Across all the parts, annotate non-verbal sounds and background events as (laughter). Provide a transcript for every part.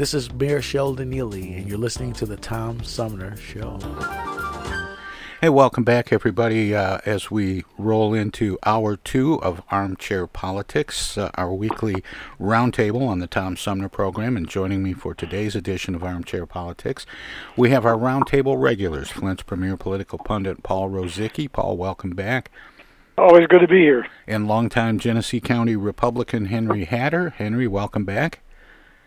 This is Mayor Sheldon Neeley, and you're listening to the Tom Sumner Show. Hey, welcome back, everybody, uh, as we roll into hour two of Armchair Politics, uh, our weekly roundtable on the Tom Sumner program. And joining me for today's edition of Armchair Politics, we have our roundtable regulars, Flint's premier political pundit, Paul Rosicki. Paul, welcome back. Always good to be here. And longtime Genesee County Republican Henry Hatter. Henry, welcome back.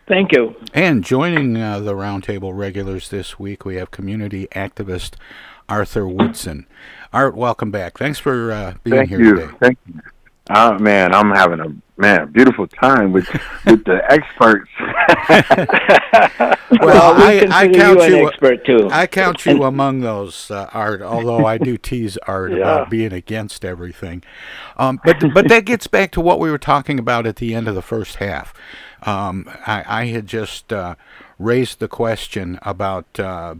Thank you. And joining uh, the roundtable regulars this week, we have community activist Arthur Woodson. Art, welcome back. Thanks for uh, being Thank here you. today. Thank you. Oh man, I'm having a man beautiful time with with the (laughs) experts. Well, we I, I count you an you. expert, too. I count you among those, uh, Art. Although I do tease Art Yeah. about being against everything, um, but but that gets back to what we were talking about at the end of the first half. Um, I, I had just uh, raised the question about. Uh,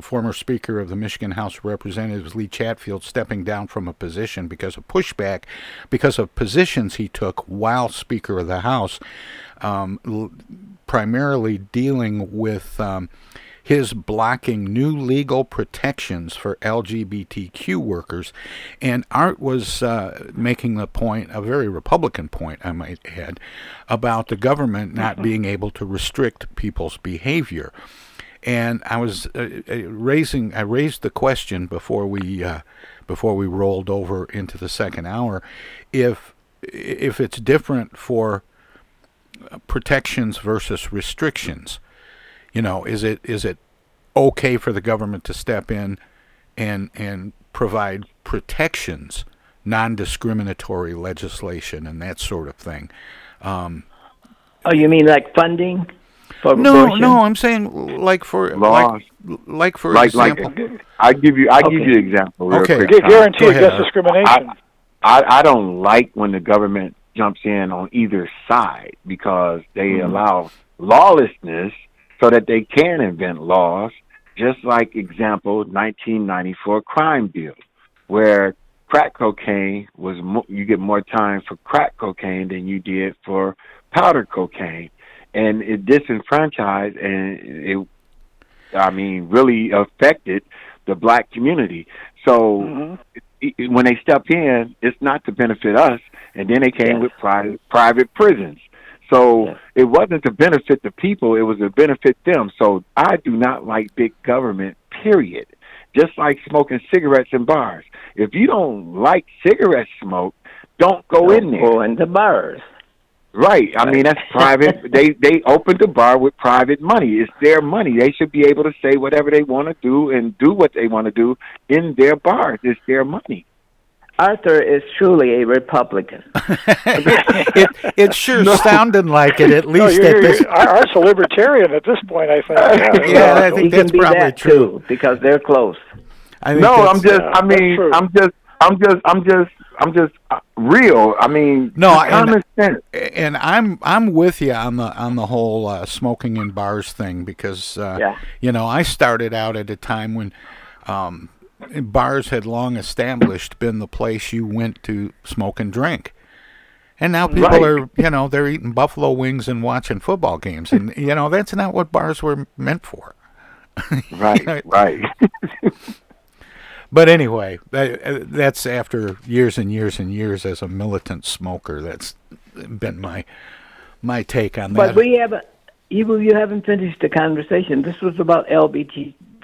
Former Speaker of the Michigan House of Representatives Lee Chatfield stepping down from a position because of pushback, because of positions he took while Speaker of the House, um, l- primarily dealing with um, his blocking new legal protections for LGBTQ workers. And Art was uh, making the point, a very Republican point, I might add, about the government not being able to restrict people's behavior. And I was uh, uh, raising, I raised the question before we, uh, before we rolled over into the second hour, if if it's different for uh, protections versus restrictions. You know, is it is it okay for the government to step in and and provide protections, non-discriminatory legislation, and that sort of thing? Um, Oh, you mean like funding for no, abortion? no, I'm saying like for Laws. like like for like like example. I give you I give you an example. Okay. quick, guarantee Go ahead. against discrimination. I, I don't like when the government jumps in on either side because they Mm-hmm. allow lawlessness so that they can invent laws. Just like example, 1994 crime bill, where crack cocaine was mo- you get more time for crack cocaine than you did for powder cocaine, and it disenfranchised and it, I mean, really affected the black community. So Mhm. i- when they step in, it's not to benefit us. And then they came Yes. with private private prisons. So Yes. it wasn't to benefit the people; it was to benefit them. So I do not like big government. Period. Just like smoking cigarettes in bars. If you don't like cigarette smoke, don't go in there. Go in the bars. Right. I mean, that's (laughs) private. they they opened the bar with private money. It's their money. They should be able to say whatever they want to do and do what they want to do in their bars. It's their money. Arthur is truly a Republican. (laughs) it it sure sounded like it at No, least you're, at this. Art's a libertarian at this point, I think. (laughs) Yeah, Yeah, I think he that's can be probably that true. too because they're close. I think No, that's- I'm just. yeah, I mean. I'm just. I'm just. I'm just. I'm just uh, real. I mean, No, just and- common sense. and I'm I'm with you on the on the whole uh, smoking in bars thing because uh, Yeah. you know I started out at a time when um, bars had long established been the place you went to smoke and drink. And now people Right. are, you know, they're eating buffalo wings and watching football games, and you know that's not what bars were meant for. (laughs) Right. Right. (laughs) But anyway, that, that's after years and years and years as a militant smoker. That's been my my take on that. But we haven't. You you haven't finished the conversation. This was about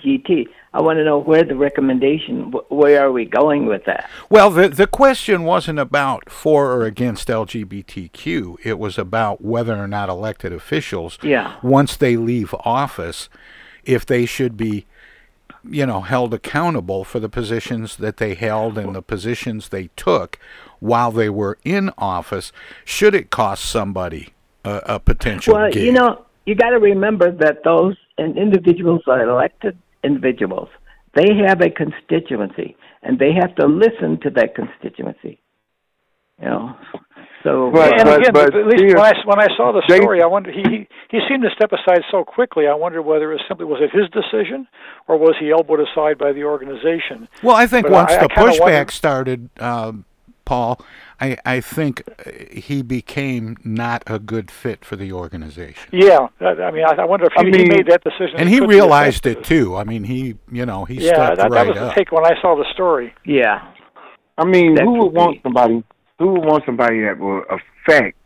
LBGT. I want to know where the recommendation. Where are we going with that? Well, the the question wasn't about for or against LGBTQ. It was about whether or not elected officials, Yeah. once they leave office, if they should be, you know, held accountable for the positions that they held and the positions they took while they were in office. Should it cost somebody a, a potential Well, gig? you know, you got to remember that those in- individuals are elected individuals. They have a constituency, and they have to listen to that constituency. You know, so But- and but- again, but at least when I when I saw the they- story, I wonder he he he seemed to step aside so quickly. I wondered whether it was simply was it his decision, or was he elbowed aside by the organization? Well, I think But once I- I the kinda pushback wondered- started, um, Paul, I, I think uh, he became not a good fit for the organization. Yeah, I, I mean, I, I wonder if I he, he made that decision, And he realized it too. I mean, he, you know, he Yeah, stepped that, right that was up. the take when I saw the story. yeah, I mean, That who could would want somebody? Who would want somebody that will affect,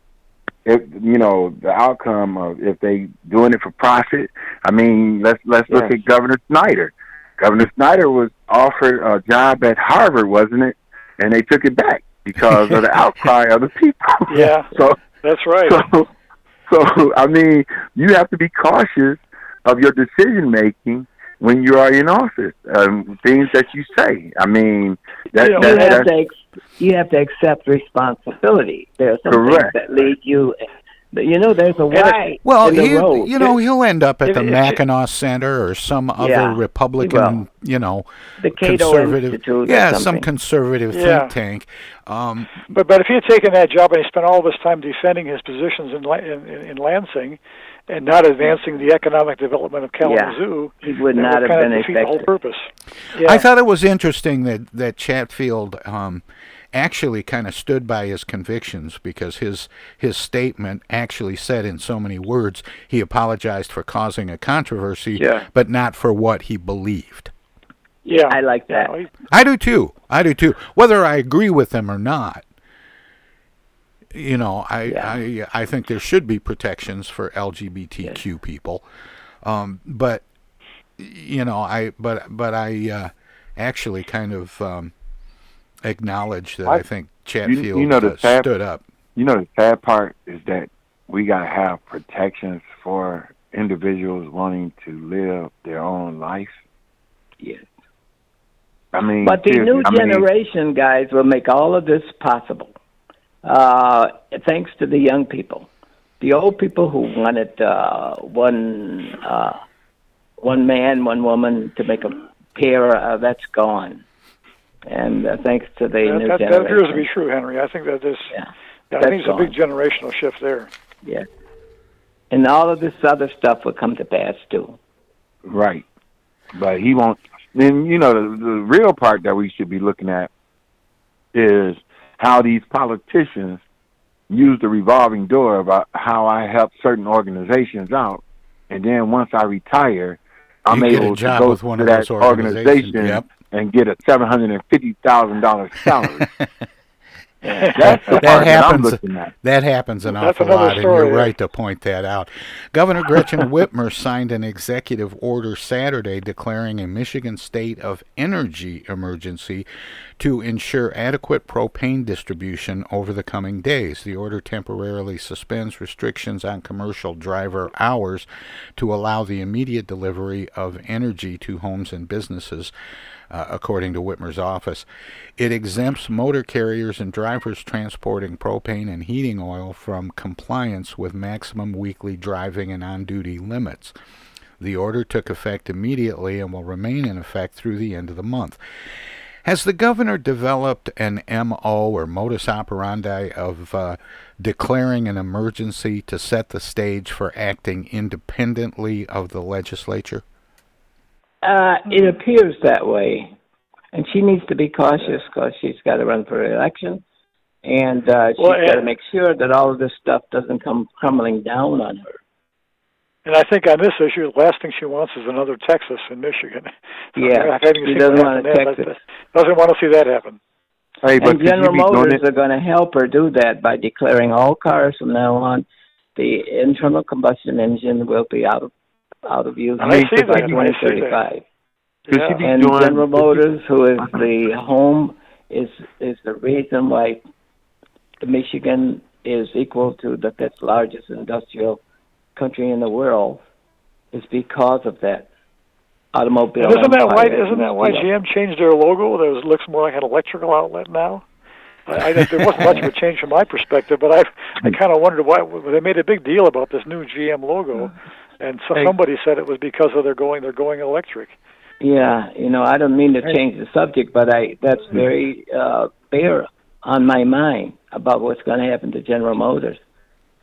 if you know, the outcome of if they doing it for profit? I mean, let's let's look at Governor Snyder. Governor Snyder was offered a job at Harvard, wasn't it? And they took it back because of the (laughs) outcry of the people. Yeah, (laughs) So that's right. so, so I mean, you have to be cautious of your decision making when you are in office. Um, things that you say. I mean, that, You know, that, you have that's to ex- you have to accept responsibility. There are some Correct. things that lead you. But you know, there's a why Well, in the he, road. you know, he'll end up at the Mackinac Center or some other Yeah, he Republican, you know, the Cato conservative, Institute. yeah, some conservative Yeah. think tank. Um, But but if he had taken that job and he spent all of his time defending his positions in in, in, in Lansing, and not advancing the economic development of Kalamazoo, he would that not have been of defeat the whole purpose. Yeah. I thought it was interesting that that Chatfield um, actually kind of stood by his convictions because his his statement actually said in so many words he apologized for causing a controversy, Yeah. but not for what he believed. yeah, I like that. Yeah, I do too. I do too. Whether I agree with them or not, you know, I Yeah. I I think there should be protections for LGBTQ people, um, but you know, I but but I uh, actually kind of um, acknowledge that I, I- think you, Chatfield you know the uh, sad, stood up. You know the sad part is that we gotta have protections for individuals wanting to live their own life. Yes. I mean, But the new I mean, generation guys will make all of this possible, uh, thanks to the young people. The old people who wanted uh, one uh, one man, one woman to make a pair, uh, that's gone. And uh, thanks to the that, new that, that appears to be true, Henry. I think that this. Yeah. Yeah, I That's think it's a big generational shift there. Yeah, And all of this other stuff will come to pass too. Right. But he won't. Then you know the, the real part that we should be looking at is how these politicians use the revolving door about how I help certain organizations out, and then once I retire, I'm You able to go with one to of that those organizations, organization yep. and get a seven hundred and fifty thousand dollars salary. (laughs) (laughs) That's the that that happens. looking at. That happens an That's awful lot, and you're yeah. right to point that out. Governor Gretchen Whitmer signed an executive order Saturday declaring a Michigan state of energy emergency to ensure adequate propane distribution over the coming days. The order temporarily suspends restrictions on commercial driver hours to allow the immediate delivery of energy to homes and businesses uh, according to Whitmer's office. It exempts motor carriers and drivers transporting propane and heating oil from compliance with maximum weekly driving and on duty limits. The order took effect immediately and will remain in effect through the end of the month. Has the governor developed an MO or modus operandi of uh, declaring an emergency to set the stage for acting independently of the legislature? Uh, it appears that way, and she needs to be cautious because she's got to run for election, and uh, she's Well, got to make sure that all of this stuff doesn't come crumbling down on her. And I think on this issue, the last thing she wants is another Texas and Michigan. (laughs) Yeah, she doesn't want a Texas. Doesn't want to see that happen. Hey, but and General Motors it? are going to help her do that by declaring all cars from now on the internal combustion engine will be out of out of use I see by that. I see 2035. Could be And doing- General Motors, who is the home, is is the reason why Michigan is equal to the fifth largest industrial country in the world, is because of that automobile. And isn't that why? Isn't that why. GM changed their logo? That looks more like an electrical outlet now. I, I there wasn't much of a change from my perspective, but I I (laughs) kind of wondered why they made a big deal about this new GM logo, uh, and so somebody said it was because of their going they're going electric. Yeah, you know, I don't mean to change the subject, but I that's very uh, bear on my mind about what's going to happen to General Motors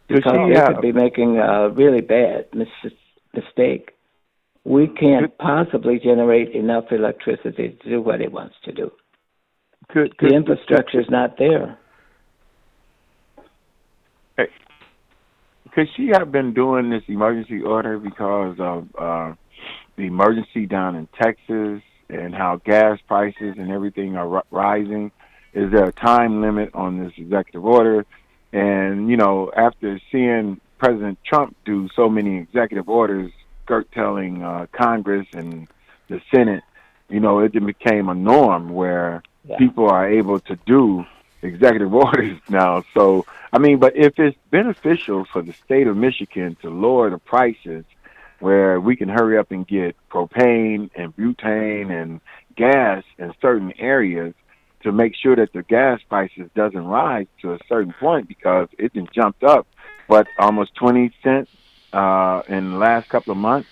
because see, they could be making a really bad mis- mistake. We can't possibly generate enough electricity to do what it wants to do. Could, The infrastructure is not there. Could she have been doing this emergency order because of uh, the emergency down in Texas and how gas prices and everything are ri- rising? Is there a time limit on this executive order? And you know, after seeing President Trump do so many executive orders curtailing uh, Congress and the Senate, you know, it became a norm where Yeah. people are able to do executive (laughs) orders now. So, I mean, but if it's beneficial for the state of Michigan to lower the prices where we can hurry up and get propane and butane and gas in certain areas to make sure that the gas prices doesn't rise to a certain point because it's been jumped up, what, almost 20 cents uh, in the last couple of months.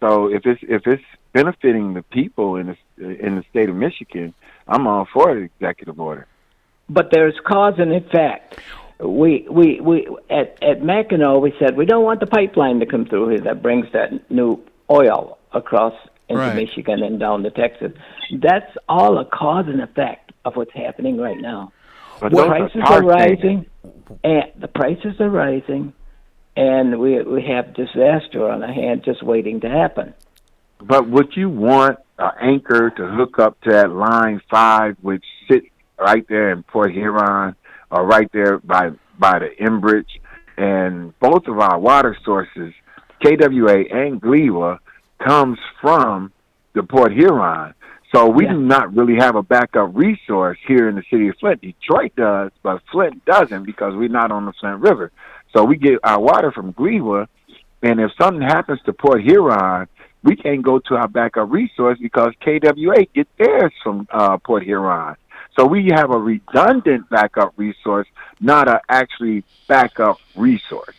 So if it's if it's benefiting the people in the in the state of Michigan, I'm all for the executive order. But there's cause and effect. We we we at at Mackinac we said we don't want the pipeline to come through here that brings that new oil across into Right. Michigan and down to Texas. That's all a cause and effect of what's happening right now. But the those are prices are rising, and the prices are rising, and we we have disaster on our hand just waiting to happen. But would you want an anchor to hook up to that line five, which sits right there in Port Huron, or right there by by the Enbridge, and both of our water sources, KWA and GLEWA, comes from the Port Huron. So we do not really have a backup resource here in the city of Flint. Detroit does, but Flint doesn't because we're not on the Flint River. So we get our water from GLEWA, and if something happens to Port Huron, we can't go to our backup resource because KWA get theirs from uh, Port Huron. So we have a redundant backup resource, not a actually backup resource.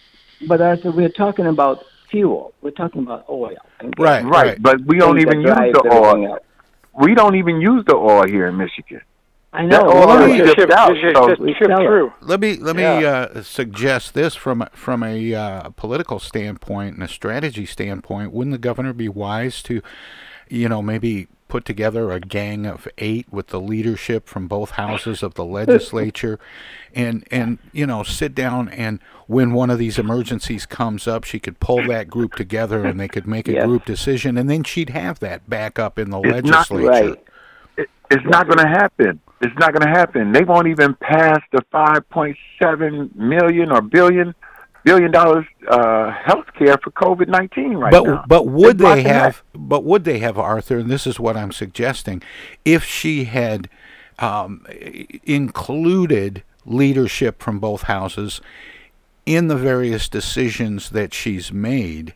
But Arthur, we're talking about fuel. We're talking about oil. and. Right, Right, but we don't even use the oil. else. We don't even use the oil here in Michigan. I know. oil Well, is we- shipped Shipped- out. So shipped- we shipped sell it. through. Let me let me Yeah. uh, suggest this from from a uh, political standpoint and a strategy standpoint. Wouldn't the governor be wise to, you know, maybe put together a gang of eight with the leadership from both houses of the legislature, (laughs) and and you know sit down and when one of these emergencies comes up, she could pull that group together and they could make a Yes. group decision, and then she'd have that back up in the It's not legislature. Right. it, it's not going to happen. It's not going to happen. They won't even pass the 5.7 million or billion billion dollars uh, health care for COVID nineteen right but, now. But would they have? But would they have Arthur? And this is what I'm suggesting: if she had um, included leadership from both houses in the various decisions that she's made,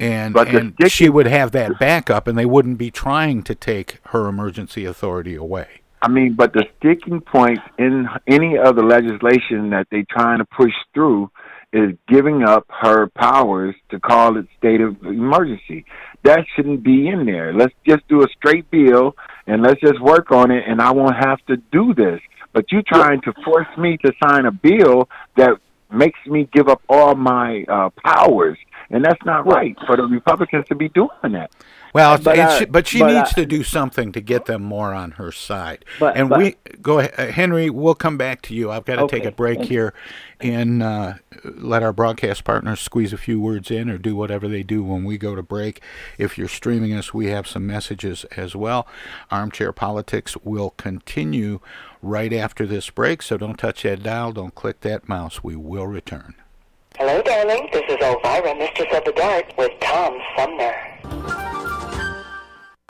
and, But and she would have that backup, and they wouldn't be trying to take her emergency authority away. I mean, but the sticking point in any other legislation that they're trying to push through is giving up her powers to call it state of emergency. That shouldn't be in there. Let's just do a straight bill and let's just work on it, and I won't have to do this. But you're trying to force me to sign a bill that makes me give up all my uh, powers, and that's not right for the Republicans to be doing that. Well, But, it's, uh, but she but, needs uh, to do something to get them more on her side. But- and but- we go ahead, uh, Henry. We'll come back to you. I've got to take a break here, and uh, let our broadcast partners squeeze a few words in, or do whatever they do when we go to break. If you're streaming us, we have some messages as well. Armchair Politics will continue right after this break, so don't touch that dial, don't click that mouse. We will return. Hello, darling. This is Elvira, Mistress of the Dark, with Tom Sumner.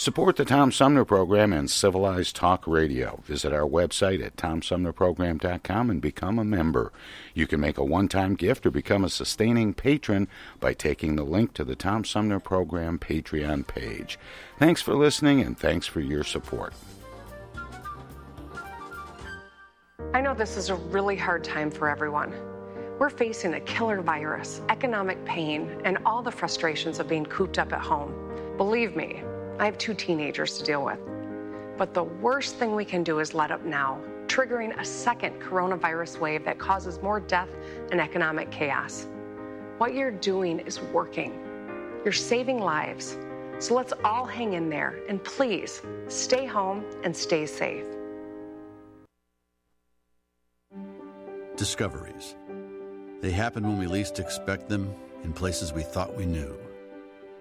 Support the Tom Sumner Program and Civilized Talk Radio. Visit our website at tomsumnerprogram.com and become a member. You can make a one-time gift or become a sustaining patron by taking the link to the Tom Sumner Program Patreon page. Thanks for listening and thanks for your support. I know this is a really hard time for everyone. We're facing a killer virus, economic pain, and all the frustrations of being cooped up at home. Believe me, I have two teenagers to deal with. But the worst thing we can do is let up now, triggering a second coronavirus wave that causes more death and economic chaos. What you're doing is working. You're saving lives. So let's all hang in there and please stay home and stay safe. Discoveries. They happen when we least expect them in places we thought we knew.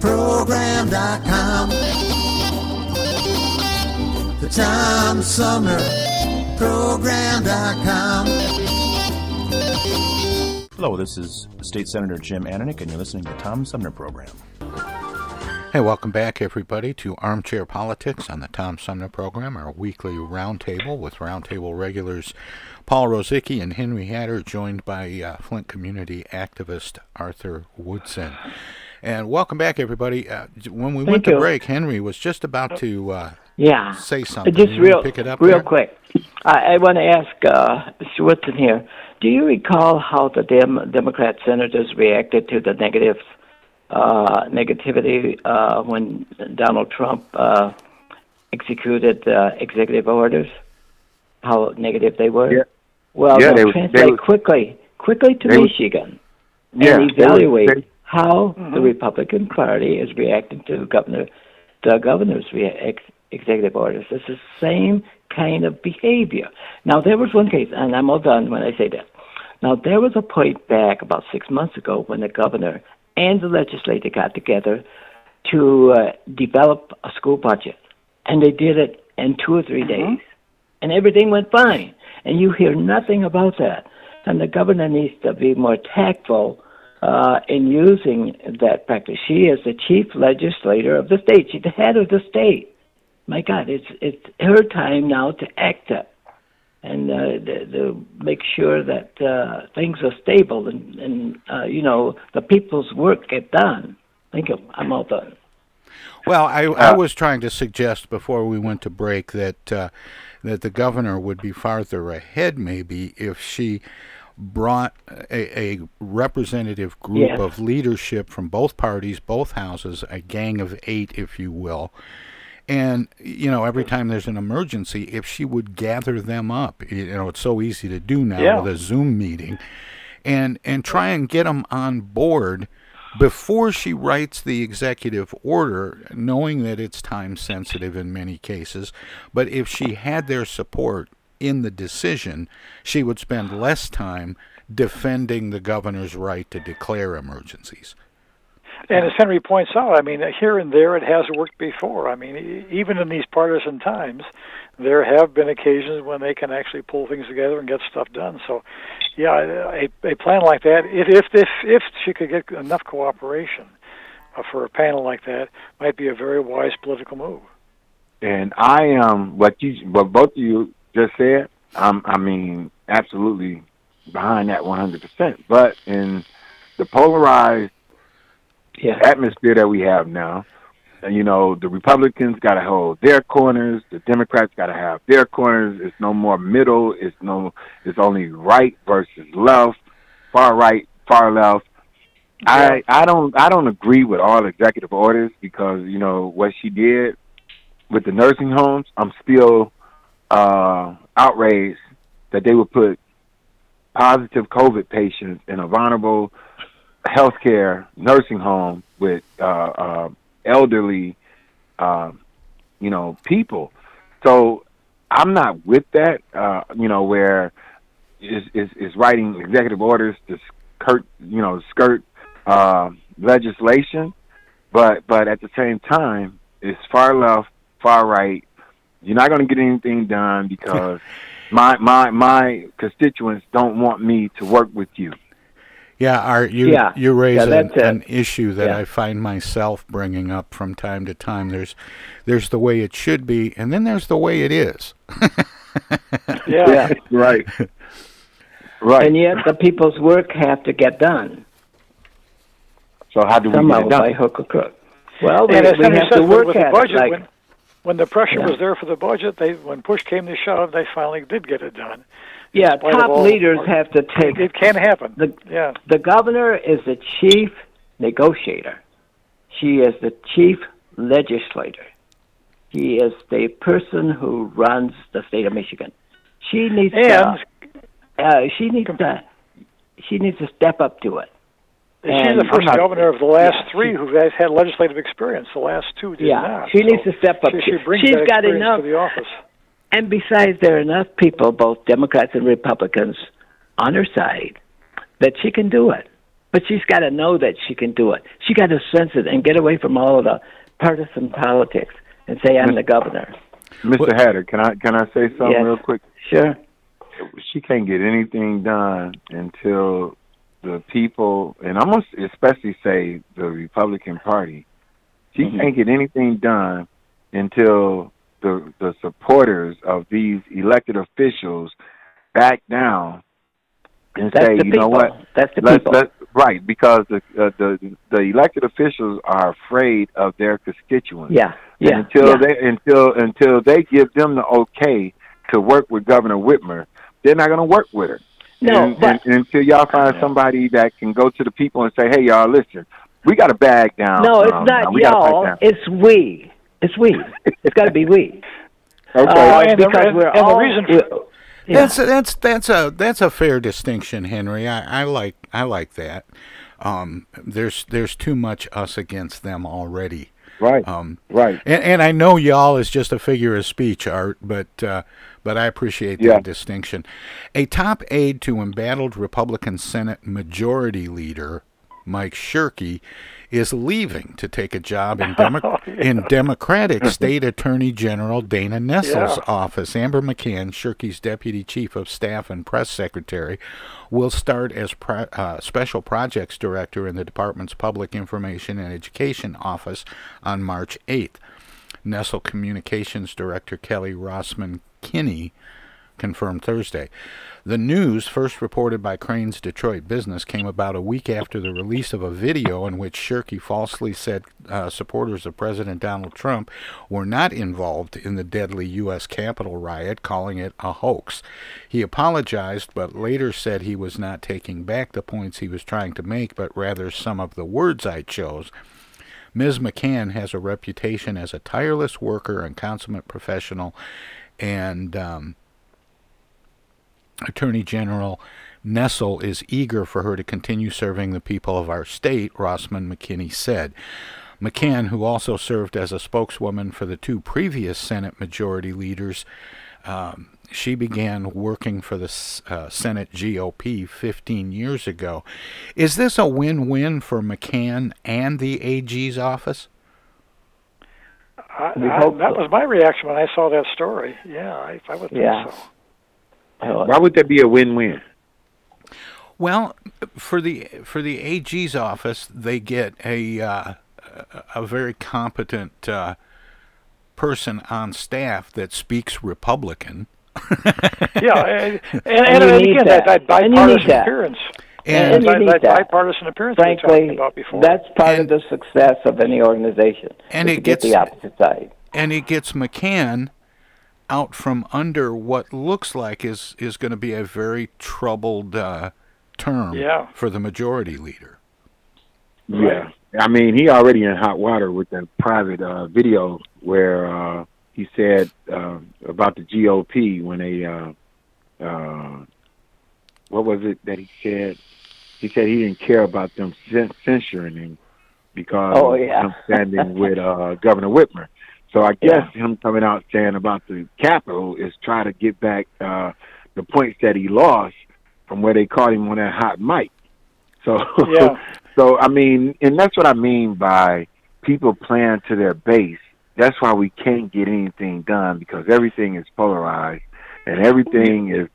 Program.com. The Tom Sumner Program.com. Hello, this is State Senator Jim Ananich, and you're listening to the Tom Sumner Program. Hey, welcome back, everybody, to Armchair Politics on the Tom Sumner Program, our weekly roundtable with roundtable regulars Paul Rosicki and Henry Hatter, joined by uh, Flint community activist Arthur Woodson. And welcome back, everybody. Uh, when we Thank went to you. break, Henry was just about to uh, Yeah. say something. Just You real, pick it up real there? quick. I, I want to ask uh, Mr. Woodson here. Do you recall how the Dem- Democrat senators reacted to the negative uh, negativity uh, when Donald Trump uh, executed uh, executive orders? How negative they were. Yeah. Well, Yeah, now they was- translate they quickly, quickly to they was- Michigan, Yeah, and they evaluate they- how the Republican Party is reacting to Governor the governor's re- ex- executive orders. It's the same kind of behavior. Now, there was one case, and I'm all done when I say that. Now, there was a point back about six months ago when the governor and the legislature got together to uh, develop a school budget, and they did it in two or 3 days, and everything went fine. And you hear nothing about that. And the governor needs to be more tactful uh, in using that practice. She is the chief legislator of the state. She's the head of the state. My God, it's it's her time now to act up and uh, to, to make sure that uh, things are stable and, and uh, you know the people's work get done. Thank you. I'm all done. Well, I, I was trying to suggest before we went to break that uh, that the governor would be farther ahead, maybe, if she brought a, a representative group Yes. of leadership from both parties, both houses, a gang of eight, if you will. And you know, every time there's an emergency, if she would gather them up, you know, it's so easy to do now Yeah. with a Zoom meeting, and and try and get them on board before she writes the executive order, knowing that it's time sensitive in many cases. But if she had their support in the decision, she would spend less time defending the governor's right to declare emergencies. And as Henry points out, I mean, here and there it has worked before. I mean, e- even in these partisan times, there have been occasions when they can actually pull things together and get stuff done. So, yeah, a, a plan like that, if if if, if she could get enough cooperation uh, for a panel like that, might be a very wise political move. And I am what you, what both of you just said. Um, I mean, absolutely behind that 100%. But in the polarized atmosphere that we have now, you know, the Republicans got to hold their corners. The Democrats got to have their corners. It's no more middle. It's no. It's only right versus left, far right, far left. I I don't I don't agree with all executive orders because you know what she did with the nursing homes. I'm still uh, outraged that they would put positive COVID patients in a vulnerable healthcare nursing home with uh, uh, elderly, uh, you know, people. So I'm not with that. Uh, you know, where is is is writing executive orders to skirt, you know, skirt uh, legislation, but but at the same time, it's far left, far right. You're not going to get anything done because (laughs) my my my constituents don't want me to work with you. Yeah, Art, you Yeah. you raise Yeah, an, an issue that Yeah. I find myself bringing up from time to time. There's there's the way it should be, and then there's the way it is. (laughs) Yeah. right. Right. And yet the people's work have to get done. So how do we Somehow get it done? by hook or crook. Well, we, and as we have to work with at budget, it. Like, when, the pressure Yeah. was there for the budget, they when push came to shove, they finally did get it done. Yeah, top all- leaders have to take. It can happen. The, yeah. the governor is the chief negotiator. She is the chief legislator. She is the person who runs the state of Michigan. She needs to. Uh, she needs to she needs to step up to it. She's the 1st not- governor of the last yeah, three who has had legislative experience. The last two did yeah, not. she So needs to step up. She, She- she brings she's that got experience enough. to the office. And besides, there are enough people, both Democrats and Republicans, on her side that she can do it. But she's got to know that she can do it. She got to sense it and get away from all of the partisan politics and say, "I'm the governor." Mr. Hatter, can I can I say something Yes. real quick? Sure. She can't get anything done until the people, and I'm gonna especially say the Republican Party, she Mhm. can't get anything done until the the supporters of these elected officials back down and That's say, you know what? That's the let's, people. Let's, right, because the, uh, the the elected officials are afraid of their constituents. Yeah, And yeah, until yeah. they until until they give them the okay to work with Governor Whitmer, they're not going to work with her. No, and, but- and, until y'all find somebody that can go to the people and say, "Hey, y'all, listen, we got a bag down." No, it's um, not. We y'all. It's we. It's we. it's got to be we. (laughs) Okay. Uh, and because and- we're and the all. reason for- yeah. That's that's that's a that's a fair distinction, Henry. I, I like I like that. Um, there's there's too much us against them already. Right. Um, right. And, and I know y'all is just a figure of speech, Art, but uh, but I appreciate that distinction. A top aide to embattled Republican Senate Majority Leader Mike Shirkey is leaving to take a job in, (laughs) Demo- Oh, yeah. in Democratic (laughs) State Attorney General Dana Nessel's Yeah. office. Amber McCann, Shirkey's Deputy Chief of Staff and Press Secretary, will start as pro- uh, Special Projects Director in the department's Public Information and Education Office on March 8th. Nessel Communications Director Kelly Rossman McKinney confirmed Thursday. The news, first reported by Crain's Detroit Business, came about a week after the release of a video in which Shirkey falsely said uh, supporters of President Donald Trump were not involved in the deadly U.S. Capitol riot, calling it a hoax. He apologized, but later said he was not taking back the points he was trying to make, but rather some of the words I chose. Ms. McCann has a reputation as a tireless worker and consummate professional, and um, Attorney General Nessel is eager for her to continue serving the people of our state, Rossman McKinney said. McCann, who also served as a spokeswoman for the two previous Senate majority leaders, um, she began working for the uh, Senate GOP 15 years ago. Is this a win win for McCann and the AG's office? I, I, that was my reaction when I saw that story. Yeah, I, I would think Yeah. so. Why would that be a win-win? Well, for the for the AG's office, they get a uh, a a very competent uh, person on staff that speaks Republican. (laughs) Yeah, and, and, And and, and again, that, that. that And bipartisan that. appearance. And- And you that, need that that. bipartisan appearance we were Frankly, about before. that's part of the success of any organization. And it to get gets- the opposite side. and it gets McCann out from under what looks like is is going to be a very troubled uh, term Yeah. for the majority leader. Yeah, I mean, he already in hot water with that private uh, video where uh, he said uh, about the GOP when they, uh, uh, what was it that he said? He said he didn't care about them censuring him because Oh, of yeah. him standing with uh, Governor Whitmer. So I guess him coming out saying about the Capitol is try to get back uh, the points that he lost from where they caught him on that hot mic. So, Yeah. (laughs) so I mean, and that's what I mean by people playing to their base. That's why we can't get anything done because everything is polarized and everything is.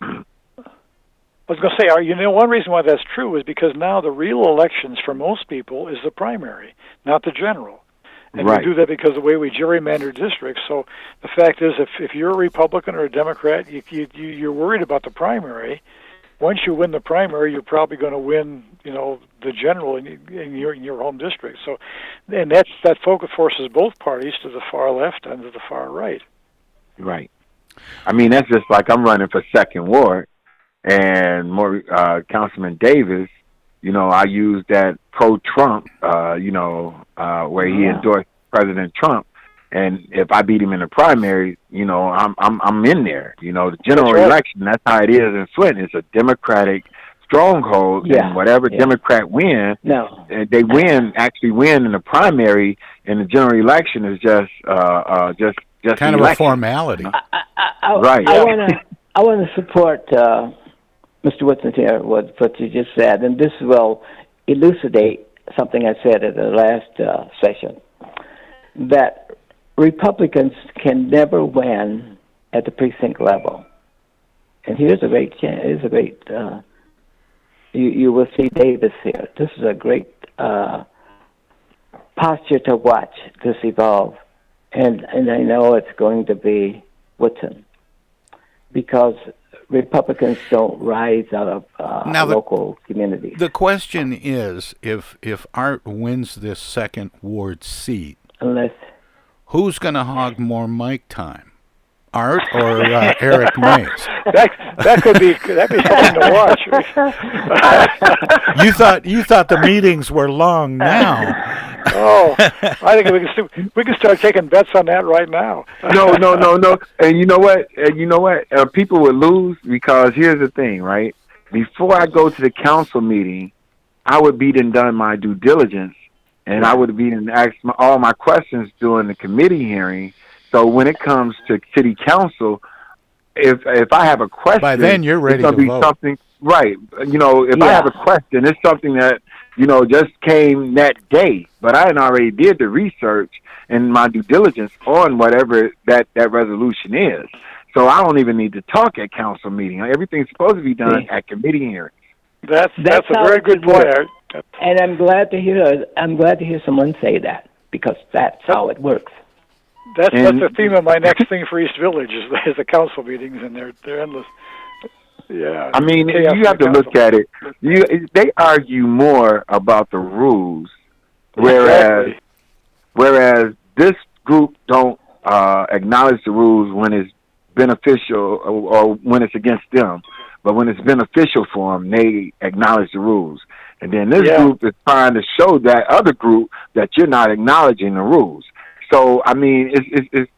I was going to say, are- you know, one reason why that's true is because now the real elections for most people is the primary, not the general. And Right. we do that because of the way we gerrymander districts. So the fact is, if if you're a Republican or a Democrat, you, you you- you're worried about the primary. Once you win the primary, you're probably going to win, you know, the general in, in your in your home district. So, and that's that focus forces both parties to the far left and to the far right. Right. I mean, that's just like I'm running for second ward, and more uh, Councilman Davis. You know, I use that pro-Trump. Uh, you know, uh, where he Yeah. endorsed President Trump, and if I beat him in the primary, you know, I'm I'm I'm in there. You know, the general That's right. election. That's how it is in Flint. It's a Democratic stronghold, Yeah, and whatever yeah. Democrat win, No. they win actually win in the primary, and the general election is just uh, uh, just just Kind an of a election. formality. I, Right. I want to. I want to support uh, Mr. Woodson here with what you just said, and this will elucidate something I said at the last uh, session that Republicans can never win at the precinct level. And here's a great. Here's a great. Uh, you you will see Davis here. This is a great uh, posture to watch this evolve, and and I know it's going to be Woodson because Republicans don't rise out of uh, Now the- local communities. The question is, if if Art wins this second ward seat, Unless who's going to hog more mic time, Art or uh, Eric Mays? (laughs) that that could be that'd be something to watch. (laughs) You thought you thought the meetings were long now. (laughs) oh, (laughs) I think we can st- we can start taking bets on that right now. no, no, no, (laughs) no. And you know what? And you know what? Uh, people would lose because here's the thing, right? Before I go to the council meeting, I would be done done my due diligence, and I would be done asked my, all my questions during the committee hearing. So when it comes to city council, if if I have a question, By then, you're ready it's gonna to be vote. something right. You know, if I have a question, it's something that you know just came that day, but I had already did the research and my due diligence on whatever that that resolution is. So I don't even need to talk at council meeting. Everything's supposed to be done at committee hearings. That's That's that's, a very good point. and I'm glad to hear I'm glad to hear someone say that because that's how it works. That's And- that's the theme of my next thing for East Village is, is the council meetings and they're they're endless. Yeah. I mean, chaos you have to look at it. You they argue more about the rules, whereas Exactly. whereas this group don't uh, acknowledge the rules when it's beneficial or, or when it's against them. But when it's beneficial for them, they acknowledge the rules. And then this Yeah. group is trying to show that other group that you're not acknowledging the rules. So I mean, it's it's it's,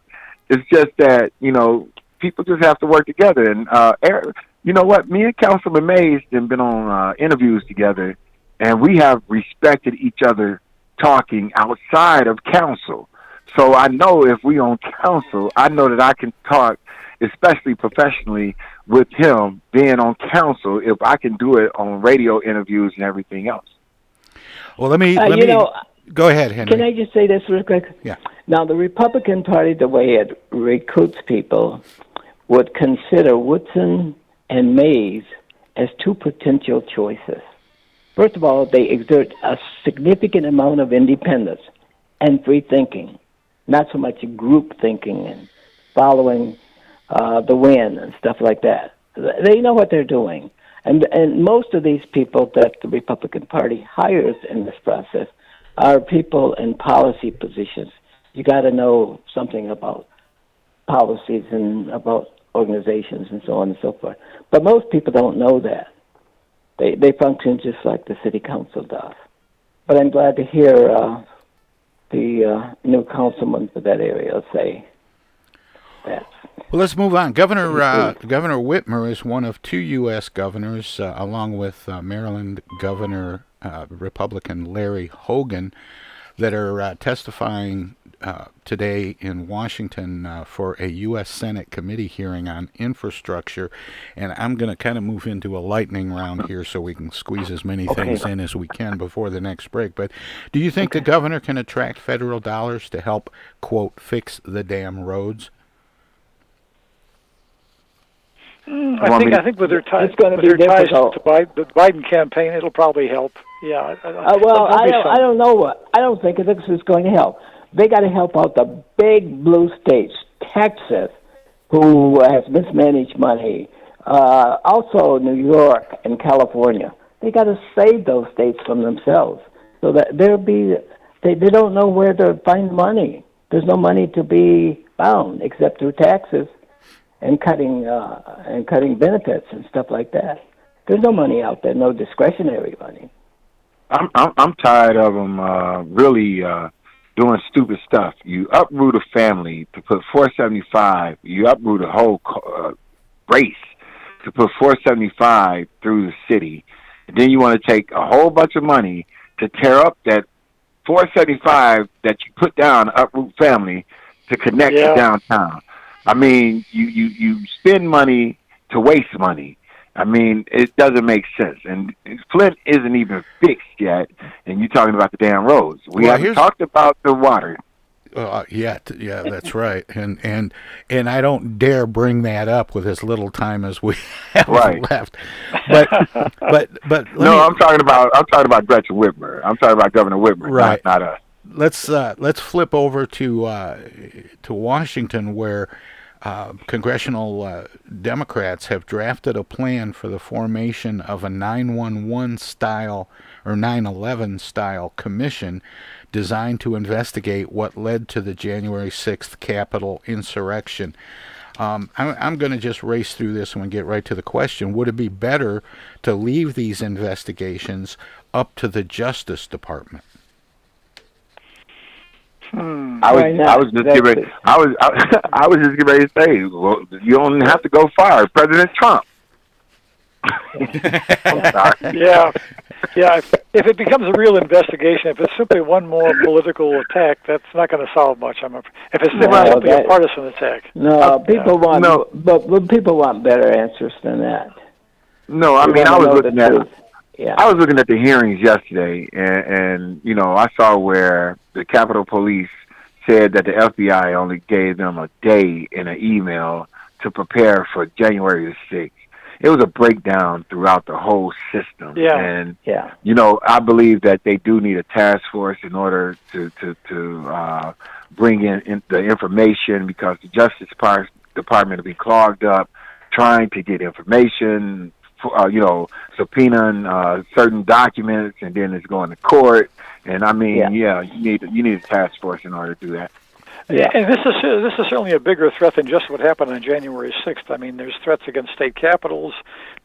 it's just that you know people just have to work together. And uh, Eric, you know what? Me and Councilman Mays have been on uh, interviews together, and we have respected each other talking outside of council. So I know if we on council, I know that I can talk, especially professionally, with him being on council. If I can do it on radio interviews and everything else. Well, let me Uh, let you me know, go ahead, Henry. Can I just say this real quick? Yeah. Now, the Republican Party, the way it recruits people, would consider Woodson and Mays as two potential choices. First of all, they exert a significant amount of independence and free thinking, not so much group thinking and following uh, the wind and stuff like that. They know what they're doing. And, and most of these people that the Republican Party hires in this process are people in policy positions. You got to know something about policies and about organizations and so on and so forth. But most people don't know that. They they function just like the city council does. But I'm glad to hear uh, the uh, new councilman for that area say that. Well, let's move on. Governor uh, Governor Whitmer is one of two U.S. governors, uh, along with uh, Maryland Governor uh, Republican Larry Hogan, that are uh, testifying uh, today in Washington uh, for a U.S. Senate committee hearing on infrastructure. And I'm going to kind of move into a lightning round here so we can squeeze as many Okay. things in as we can before the next break. But do you think the governor can attract federal dollars to help, quote, fix the damn roads? Mm, You I think to- I think with their ties It's gonna with be their ties to Biden, the Biden campaign, it'll probably help. Yeah. I, I, Uh, well, I don't. I don't know what. I don't think this is going to help. They got to help out the big blue states, Texas, who has mismanaged money. Uh, also, New York and California. They got to save those states from themselves, so that there'll be. They they don't know where to find money. There's no money to be found except through taxes and cutting uh, and cutting benefits and stuff like that. There's no money out there, no discretionary money. I'm I'm, I'm tired of them uh, really uh, doing stupid stuff. You uproot a family to put 475. You uproot a whole uh, race to put 475 through the city. And then you want to take a whole bunch of money to tear up that 475 that you put down uproot family to connect Yeah. to downtown. I mean, you you you spend money to waste money. I mean, it doesn't make sense. And Flint isn't even fixed yet, and you're talking about the damn roads. We Well, haven't talked about the water. Uh, yeah, yeah, that's right. And and and I don't dare bring that up with as little time as we (laughs) have Right. left. But but but (laughs) no, me- I'm talking about I'm talking about Gretchen Whitmer. I'm talking about Governor Whitmer, Right. not, not us. let's uh, let's flip over to uh, to Washington, where uh, congressional uh, Democrats have drafted a plan for the formation of a 911 style or 9/11 style commission designed to investigate what led to the January 6th Capitol insurrection. Um, I'm, I'm going to just race through this and get right to the question. Would it be better to leave these investigations up to the Justice Department? Hmm. I was I was just That's getting ready, it. I was (laughs) I, I was just getting ready to say well, you don't have to go far. President Trump. (laughs) I'm sorry. yeah, yeah. If, if it becomes a real investigation, if it's simply one more political attack, that's not going to solve much. I'm afraid. If it's No, simply that- a partisan attack, No, people want, no. but, but people want better answers than that. No, I We mean I wanna was know looking at truth. Yeah. I was looking at the hearings yesterday, and, and you know I saw where the Capitol Police said that the FBI only gave them a day in an email to prepare for January the sixth. It was a breakdown throughout the whole system, Yeah. and yeah. you know, I believe that they do need a task force in order to to to uh, bring in, in the information because the Justice Department will be clogged up trying to get information, for, uh, you know, subpoenaing uh, certain documents, and then it's going to court. And I mean, Yeah. yeah, you need you need a task force in order to do that. Yeah. and this is this is certainly a bigger threat than just what happened on January 6th. I mean, there's threats against state capitals.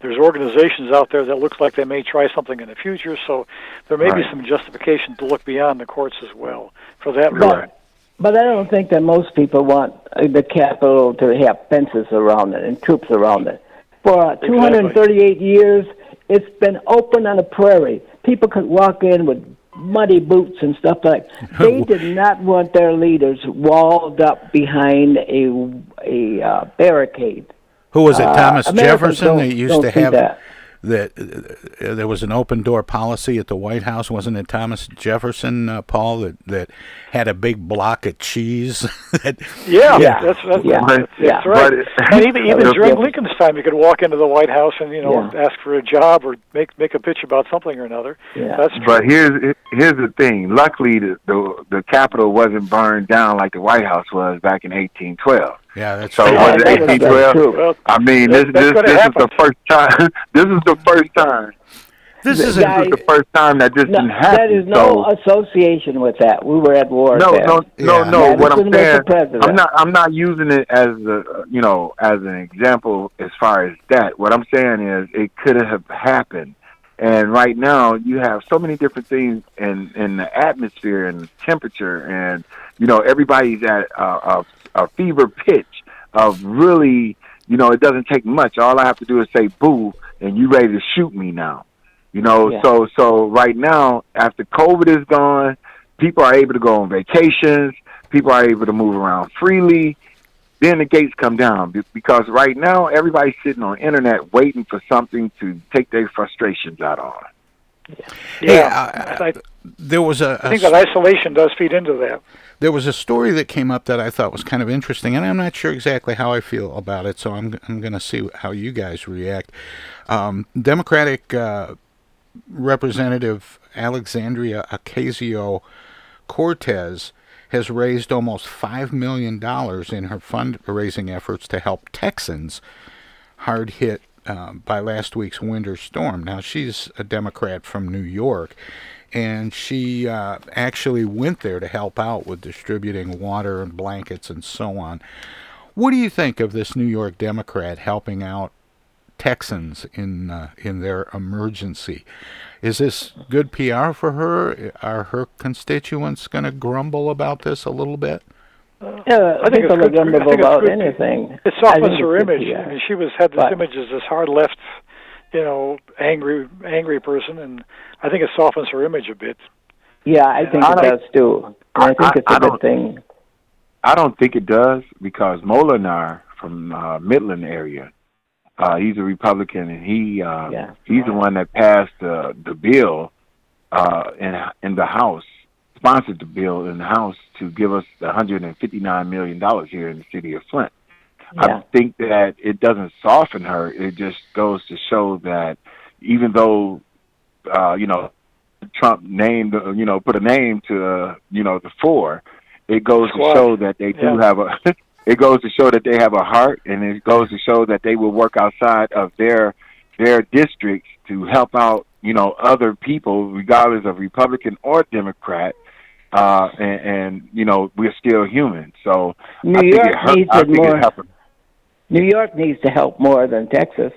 There's organizations out there that looks like they may try something in the future. So there may be some justification to look beyond the courts as well for that. But, but I don't think that most people want the Capitol to have fences around it and troops around it. For uh, 238 years, it's been open on a prairie. People could walk in with muddy boots and stuff like. (laughs) They did not want their leaders walled up behind a a uh, barricade. Who was it? Uh, Thomas Americans Jefferson that used to have that. That uh, there was an open door policy at the White House, wasn't it? Thomas Jefferson, uh, Paul, that that had a big block of cheese. (laughs) that, Yeah, Yeah. that's that's, Yeah. that's, Yeah. right. But- and even even But- during Lincoln's time, you could walk into the White House and you know Yeah. ask for a job or make make a pitch about something or another. Yeah. That's true. But here's here's the thing. Luckily, the, the the Capitol wasn't burned down like the White House was back in 1812. Yeah, that's So right. Yeah, was it 1812? true. I mean, this this this is the first time. (laughs) this is the first time. This This is is Guys- the first time that this No, didn't happen. that is no so, association with that. We were at war. no, then. no, no, Yeah. no. What I'm saying, president. I'm not. I'm not using it as a you know as an example as far as that. What I'm saying is it could have happened. And right now, you have so many different things in in the atmosphere and temperature, and you know everybody's at a, a, a fever pitch of really, you know, it doesn't take much. All I have to do is say boo, and you ready to shoot me now. You know, Yeah. so so right now, after COVID is gone, people are able to go on vacations. People are able to move around freely. Then the gates come down because right now everybody's sitting on internet waiting for something to take their frustrations out on. yeah, I- I, There was a, I a think that isolation does feed into that. There was a story that came up that I thought was kind of interesting, and I'm not sure exactly how I feel about it. So I'm I'm going to see how you guys react. Um, Democratic uh, Representative Alexandria Ocasio Cortez has raised almost five million dollars in her fundraising efforts to help Texans hard hit uh, by last week's winter storm. Now, she's a Democrat from New York, and she uh, actually went there to help out with distributing water and blankets and so on. What do you think of this New York Democrat helping out Texans in uh, in their emergency? Is this good PR for her? Are her constituents going to grumble about this a little bit? Yeah, I think people it's are good- going I to think it's about anything. It softens her image. I mean, she was had this But- image as this hard left you know, angry angry person, and I think it softens her image a bit. Yeah, I think I it does too. And I, think I- it's a I good thing. I don't think it does because Moolenaar from uh, Midland area, uh, he's a Republican and he uh, Yeah. he's the one that passed the the bill uh, in in the House, sponsored the bill in the House to give us the 159 million dollars here in the city of Flint. Yeah. I think that it doesn't soften her. It just goes to show that even though uh, you know Trump named uh, you know put a name to uh, you know the four, it goes Squad. to show that they do Yeah. have a. (laughs) it goes to show that they have a heart, and it goes to show that they will work outside of their their districts to help out you know other people, regardless of Republican or Democrat. Uh, and, and you know we're still human, so New I think York it hurt, needs I think more. it helped. New York needs to help more than Texas.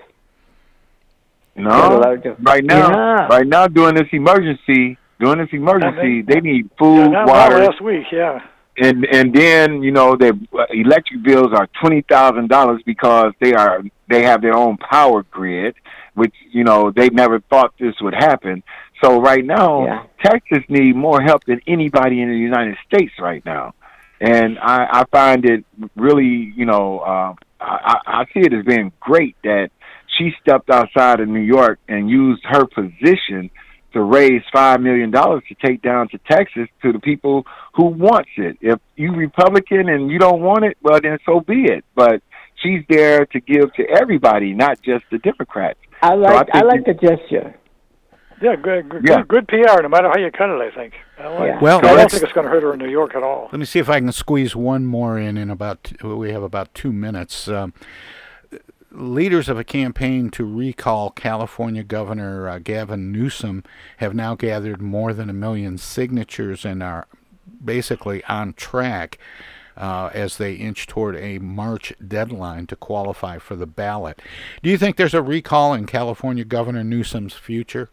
No, right now, Yeah. right now, during this emergency, during this emergency, they need food, Yeah, water, last week, yeah. and and then you know their uh, electric bills are twenty thousand dollars because they are they have their own power grid, which you know they never thought this would happen. So right now, Yeah. Texas need more help than anybody in the United States right now, and I, I find it really you know uh, I, I I see it as being great that she stepped outside of New York and used her position to raise five million dollars to take down to Texas to the people who wants it. If you Republican and you don't want it, well then so be it. But she's there to give to everybody, not just the Democrats. I like I, think like the gesture. Yeah, good, good, Yeah. good, good PR. No matter how you cut it, I think. I, like, Yeah. Well, I don't think it's going to hurt her in New York at all. Let me see if I can squeeze one more in in about we have about two minutes. Um, leaders of a campaign to recall California Governor uh, Gavin Newsom have now gathered more than a million signatures and are basically on track uh, as they inch toward a March deadline to qualify for the ballot. Do you think there's a recall in California Governor Newsom's future?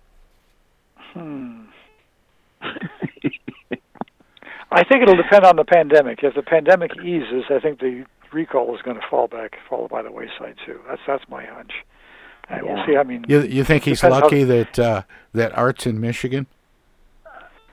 Hmm. (laughs) I think it'll depend on the pandemic. If the pandemic eases, I think the recall is going to fall back, fall by the wayside too. That's that's my hunch. And we'll see. I mean, You, you think he's depends how- lucky that uh, that Art's in Michigan?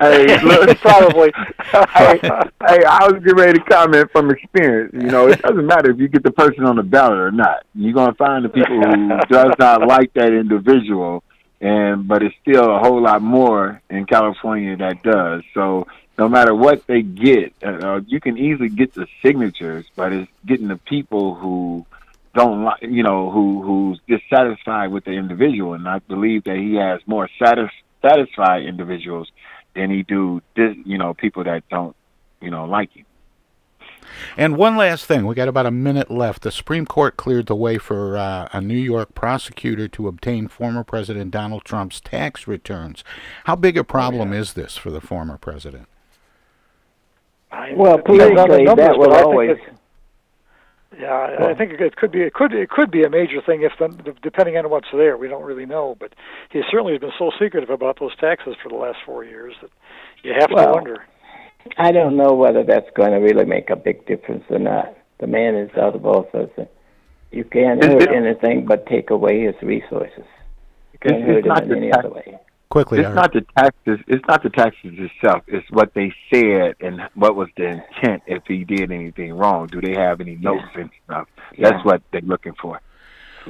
Hey, (laughs) probably. (laughs) hey, hey, I was getting ready to comment from experience. You know, it doesn't matter if you get the person on the ballot or not. You're gonna find the people who does not like that individual, and but it's still a whole lot more in California that does. So no matter what they get, uh, you can easily get the signatures, but it's getting the people who don't like, you know, who who's dissatisfied with the individual, and I believe that he has more satis- satisfied individuals than he do, dis- you know, people that don't, you know, like him. And one last thing, we got about a minute left. The Supreme Court cleared the way for uh, a New York prosecutor to obtain former President Donald Trump's tax returns. How big a problem is this for the former president? Well, it depends on the politically, numbers, that will but I think always. Yeah, I- I think it could be. It could. It could be a major thing if, the, depending on what's there. We don't really know, but he certainly has been so secretive about those taxes for the last four years that you have to wonder. I don't know whether that's going to really make a big difference or not. The man is out of office. You can't Is hurt it- anything but take away his resources. You can't It's- hurt it's him not in the any tax- other way. Quickly, it's not the taxes. It's not the taxes itself. It's what they said and what was the intent. If he did anything wrong, do they have any notes and stuff? Yeah. That's what they're looking for.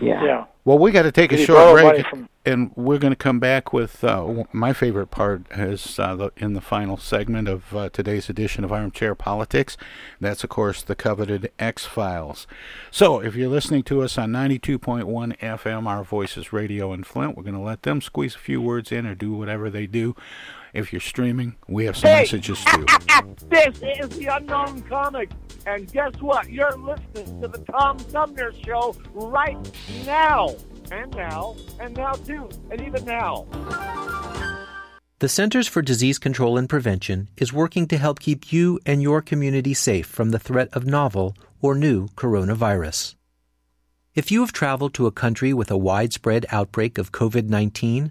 Yeah. Yeah. Well, we got to take a Did he short break, from- and we're going to come back with uh, my favorite part is uh, the, in the final segment of uh, today's edition of Armchair Politics. That's, of course, the coveted X Files. So, if you're listening to us on 92.1 FM, Our Voices Radio in Flint, we're going to let them squeeze a few words in or do whatever they do. If you're streaming, we have some Hey. messages too. (laughs) This is the Unknown Comic, and guess what? You're listening to the Tom Sumner Show right now, and now, and now too, and even now. The Centers for Disease Control and Prevention is working to help keep you and your community safe from the threat of novel or new coronavirus. If you have traveled to a country with a widespread outbreak of COVID 19,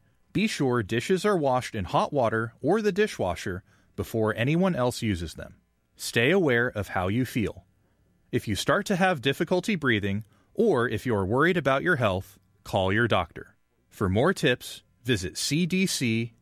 Be sure dishes are washed in hot water or the dishwasher before anyone else uses them. Stay aware of how you feel. If you start to have difficulty breathing, or if you're worried about your health, call your doctor. For more tips, visit cdc.gov.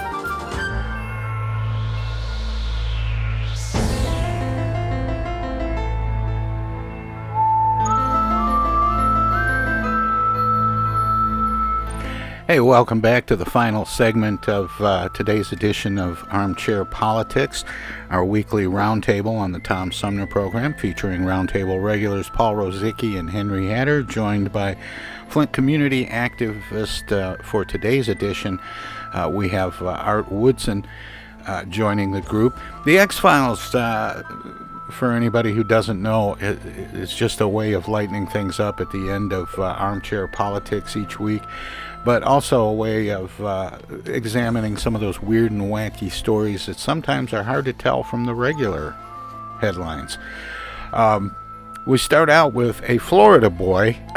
Hey, welcome back to the final segment of uh, today's edition of Armchair Politics, our weekly roundtable on the Tom Sumner program, featuring roundtable regulars Paul Rosicki and Henry Hatter, joined by Flint community activist uh, for today's edition. Uh, we have uh, Art Woodson uh, joining the group. The X Files uh, for anybody who doesn't know, it, it's just a way of lightening things up at the end of uh, armchair politics each week, but also a way of uh, examining some of those weird and wacky stories that sometimes are hard to tell from the regular headlines. Um, we start out with a Florida boy. (laughs)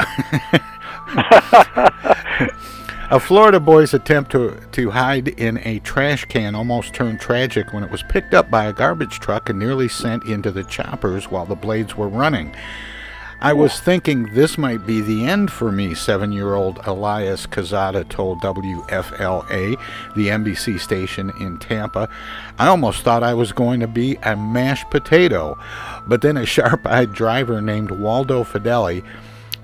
A Florida boy's attempt to, to hide in a trash can almost turned tragic when it was picked up by a garbage truck and nearly sent into the choppers while the blades were running. I was thinking this might be the end for me, seven year old Elias Cazada told WFLA, the NBC station in Tampa. I almost thought I was going to be a mashed potato. But then a sharp eyed driver named Waldo Fideli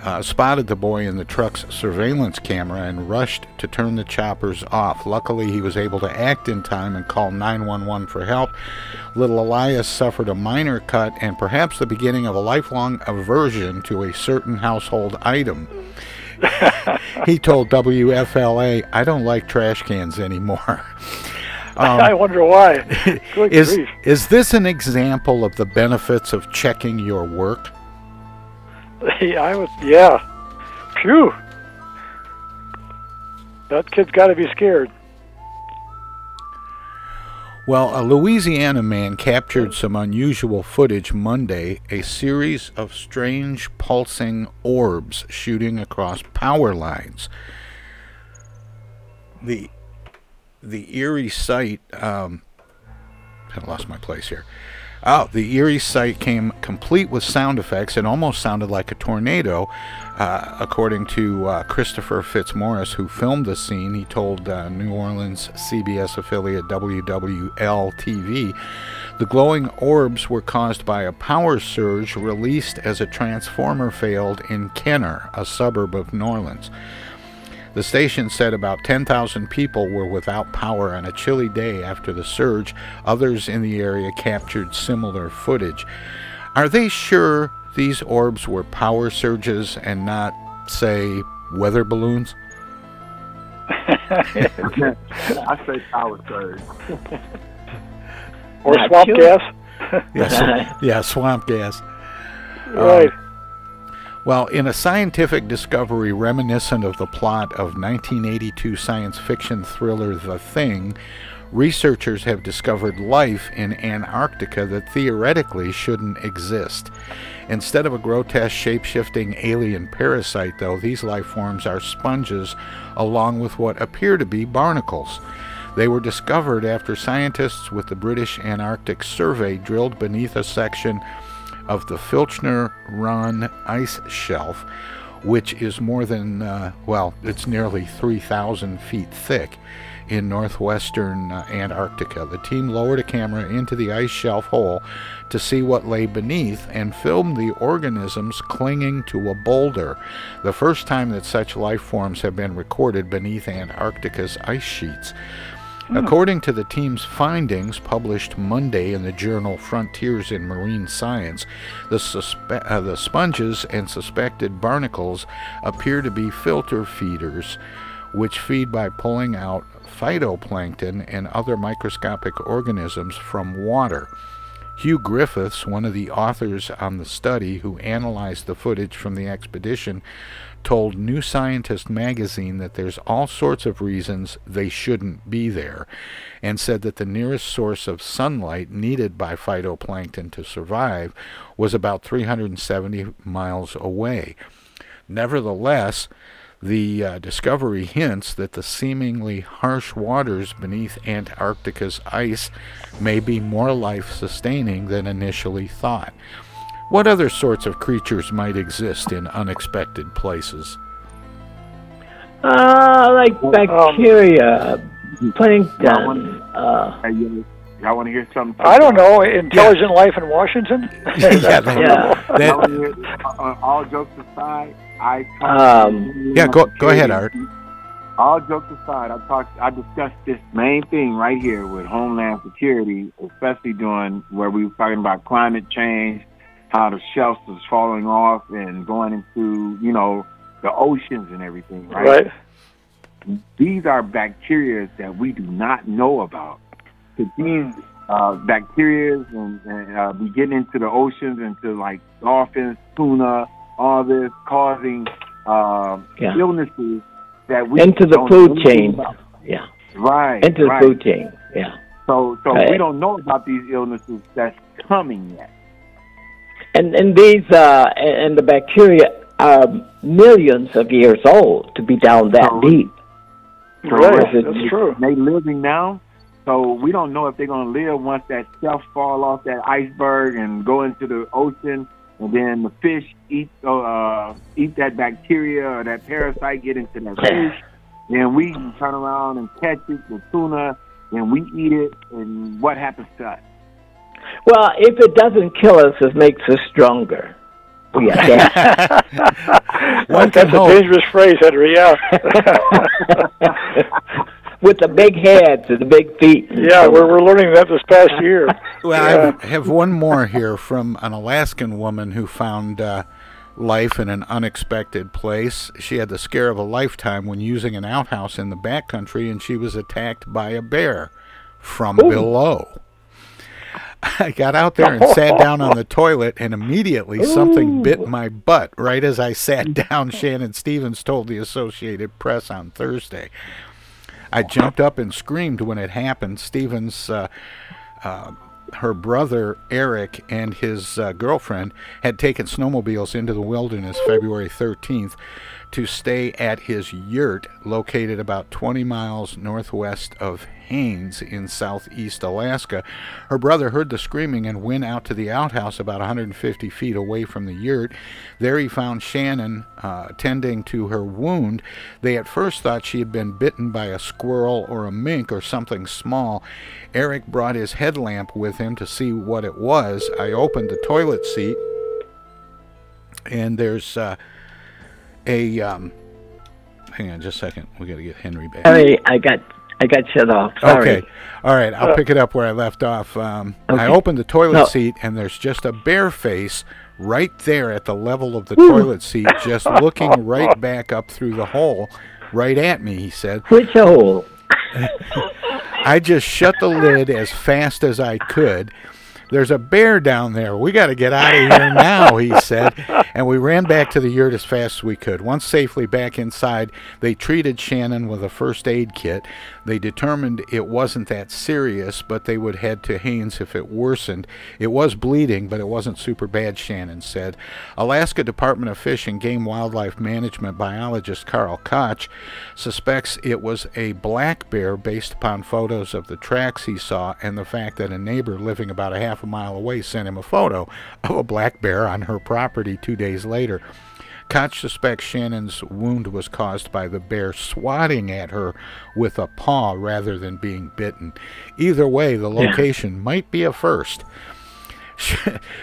uh, spotted the boy in the truck's surveillance camera and rushed to turn the choppers off. Luckily, he was able to act in time and call 911 for help. Little Elias suffered a minor cut and perhaps the beginning of a lifelong aversion to a certain household item. (laughs) he told WFLA, I don't like trash cans anymore. (laughs) Um, I wonder why. (laughs) Good is, grief. is this an example of the benefits of checking your work? (laughs) Yeah, I was. Yeah. Phew. That kid's got to be scared. Well, a Louisiana man captured some unusual footage Monday, a series of strange pulsing orbs shooting across power lines. The the eerie sight um I lost my place here. Oh, the eerie sight came complete with sound effects and almost sounded like a tornado. Uh, according to uh, Christopher Fitzmaurice, who filmed the scene, he told uh, New Orleans CBS affiliate WWL TV the glowing orbs were caused by a power surge released as a transformer failed in Kenner, a suburb of New Orleans. The station said about 10,000 people were without power on a chilly day after the surge. Others in the area captured similar footage. Are they sure these orbs were power surges and not, say, weather balloons? (laughs) I say power surge. Or Not swamp sure. gas. (laughs) Yes, (laughs) yeah, swamp gas. Right. Um, well, in a scientific discovery reminiscent of the plot of 1982 science fiction thriller The Thing, researchers have discovered life in Antarctica that theoretically shouldn't exist. Instead of a grotesque shape shifting alien parasite, though, these life forms are sponges along with what appear to be barnacles. They were discovered after scientists with the British Antarctic Survey drilled beneath a section of the Filchner Run ice shelf, which is more than, uh, well, it's nearly 3,000 feet thick in northwestern uh, Antarctica. The team lowered a camera into the ice shelf hole to see what lay beneath and filmed the organisms clinging to a boulder, the first time that such life forms have been recorded beneath Antarctica's ice sheets. According to the team's findings published Monday in the journal Frontiers in Marine Science, the, suspe- uh, the sponges and suspected barnacles appear to be filter feeders, which feed by pulling out phytoplankton and other microscopic organisms from water. Hugh Griffiths, one of the authors on the study who analyzed the footage from the expedition, told New Scientist magazine that there's all sorts of reasons they shouldn't be there, and said that the nearest source of sunlight needed by phytoplankton to survive was about 370 miles away. Nevertheless, the uh, discovery hints that the seemingly harsh waters beneath Antarctica's ice may be more life sustaining than initially thought. What other sorts of creatures might exist in unexpected places? Uh, like bacteria, plankton. Uh, you- y'all want to hear something? I don't know. Intelligent life in Washington? (laughs) yeah, they- Yeah. that- Y'all wanna hear- uh, all jokes aside, I Um, yeah, go go ahead, Art. All jokes aside, I talked, I discussed this main thing right here with Homeland Security, especially during where we were talking about climate change, how the shelves is falling off and going into, you know, the oceans and everything, right? Right. These are bacteria that we do not know about. So these uh, bacteria and, and uh, be getting into the oceans, into like dolphins, tuna, all this, causing um Yeah. illnesses that we into the don't food chain. about. Yeah. Right. Into the right. food chain. Yeah. So, so Right. we don't know about these illnesses that's coming yet. And and these uh and the bacteria are millions of years old to be down that deep. So Right, they- that's true. They living now, so we don't know if they're gonna live once that stuff fall off that iceberg and go into the ocean, and then the fish eat uh eat that bacteria or that parasite get into that fish. Then we turn around and catch it the tuna, and we eat it, and what happens to us? Well, if it doesn't kill us, it makes us stronger. We adapt. (laughs) One (laughs) That's a hope. dangerous phrase, Henry. Yeah. (laughs) With the big heads and the big feet. yeah, we're we're learning that this past year. Well, I have one more here from an Alaskan woman who found uh, life in an unexpected place. She had the scare of a lifetime when using an outhouse in the backcountry, and she was attacked by a bear from Ooh. below. (laughs) I got out there and sat down on the toilet, and immediately something bit my butt. Right as I sat (laughs) down, Shannon Stevens told the Associated Press on Thursday. I jumped up and screamed when it happened. Stevens, uh, uh, her brother Eric, and his uh, girlfriend had taken snowmobiles into the wilderness February 13th to stay at his yurt located about 20 miles northwest of Haines in southeast Alaska. Her brother heard the screaming and went out to the outhouse about 150 feet away from the yurt. There he found Shannon uh, tending to her wound. They at first thought she had been bitten by a squirrel or a mink or something small. Eric brought his headlamp with him to see what it was. I opened the toilet seat, and there's uh, a. Um, hang on just a second. we got to get Henry back. Sorry, I got I got shut off. Sorry. Okay. All right. I'll Uh, pick it up where I left off. Um, I opened the toilet No. seat, and there's just a bare face right there at the level of the Whew. toilet seat, just (laughs) looking right back up through the hole, right at me, he said. Which hole? (laughs) I just shut the lid as fast as I could. There's a bear down there. We got to get out of here now, he (laughs) said. And we ran back to the yurt as fast as we could. Once safely back inside, they treated Shannon with a first aid kit. They determined it wasn't that serious, but they would head to Haines if it worsened. It was bleeding, but it wasn't super bad, Shannon said. Alaska Department of Fish and Game Wildlife Management biologist Carl Koch suspects it was a black bear based upon photos of the tracks he saw and the fact that a neighbor living about a half a mile away sent him a photo of a black bear on her property two days later. Koch suspects Shannon's wound was caused by the bear swatting at her with a paw rather than being bitten. Either way, the Yeah. location might be a first.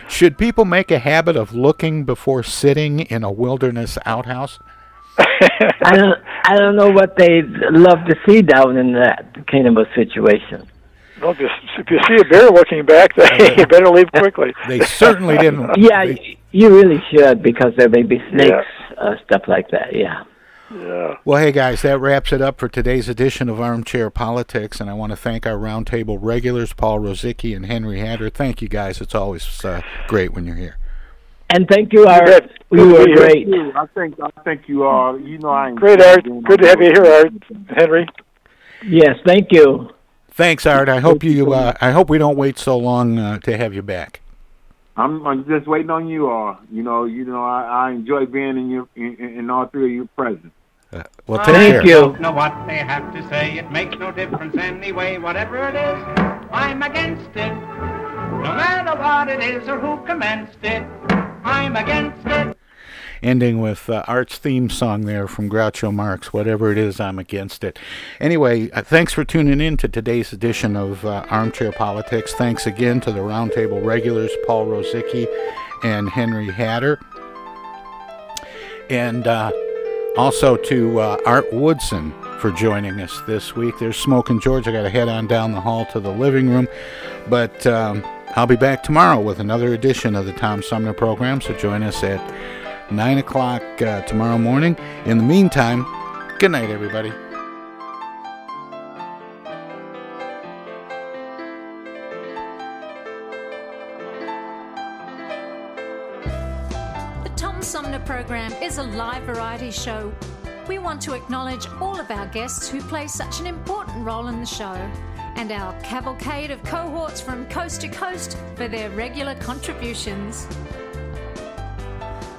Should people make a habit of looking before sitting in a wilderness outhouse? (laughs) I don't I don't know what they love to see down in that kind of a situation. Well, if you, if you see a bear looking back, you better leave quickly. They certainly didn't. (laughs) Yeah, you really should because there may be snakes, uh, stuff like that. Yeah. Yeah. Well, hey guys, that wraps it up for today's edition of Armchair Politics, and I want to thank our roundtable regulars, Paul Rosicki and Henry Hatter. Thank you guys. It's always uh, great when you're here. And thank you, Art. You were great. I think I think you are. You know, I Great, Art. Good to have you here, Art. Henry. Yes, thank you. Thanks, Art. I hope you. Uh, I hope we don't wait so long uh, to have you back. I'm, I'm just waiting on you all. You know, you know, I, I enjoy being in your in, in all three of your presence. well, take Thank care. you. don't know what they have to say. It makes no difference anyway. Whatever it is, I'm against it. No matter what it is or who commenced it, I'm against it. Ending with uh, Art's theme song there from Groucho Marx. Whatever it is, I'm against it. Anyway, uh, thanks for tuning in to today's edition of uh, Armchair Politics. Thanks again to the roundtable regulars, Paul Rosicki and Henry Hatter. And uh, also to uh, Art Woodson for joining us this week. There's Smoke and George. I got to head on down the hall to the living room. But um, I'll be back tomorrow with another edition of the Tom Sumner program. So join us at 9 o'clock uh, tomorrow morning. In the meantime, good night, everybody. The Tom Sumner Program is a live variety show. We want to acknowledge all of our guests who play such an important role in the show, and our cavalcade of cohorts from coast to coast for their regular contributions.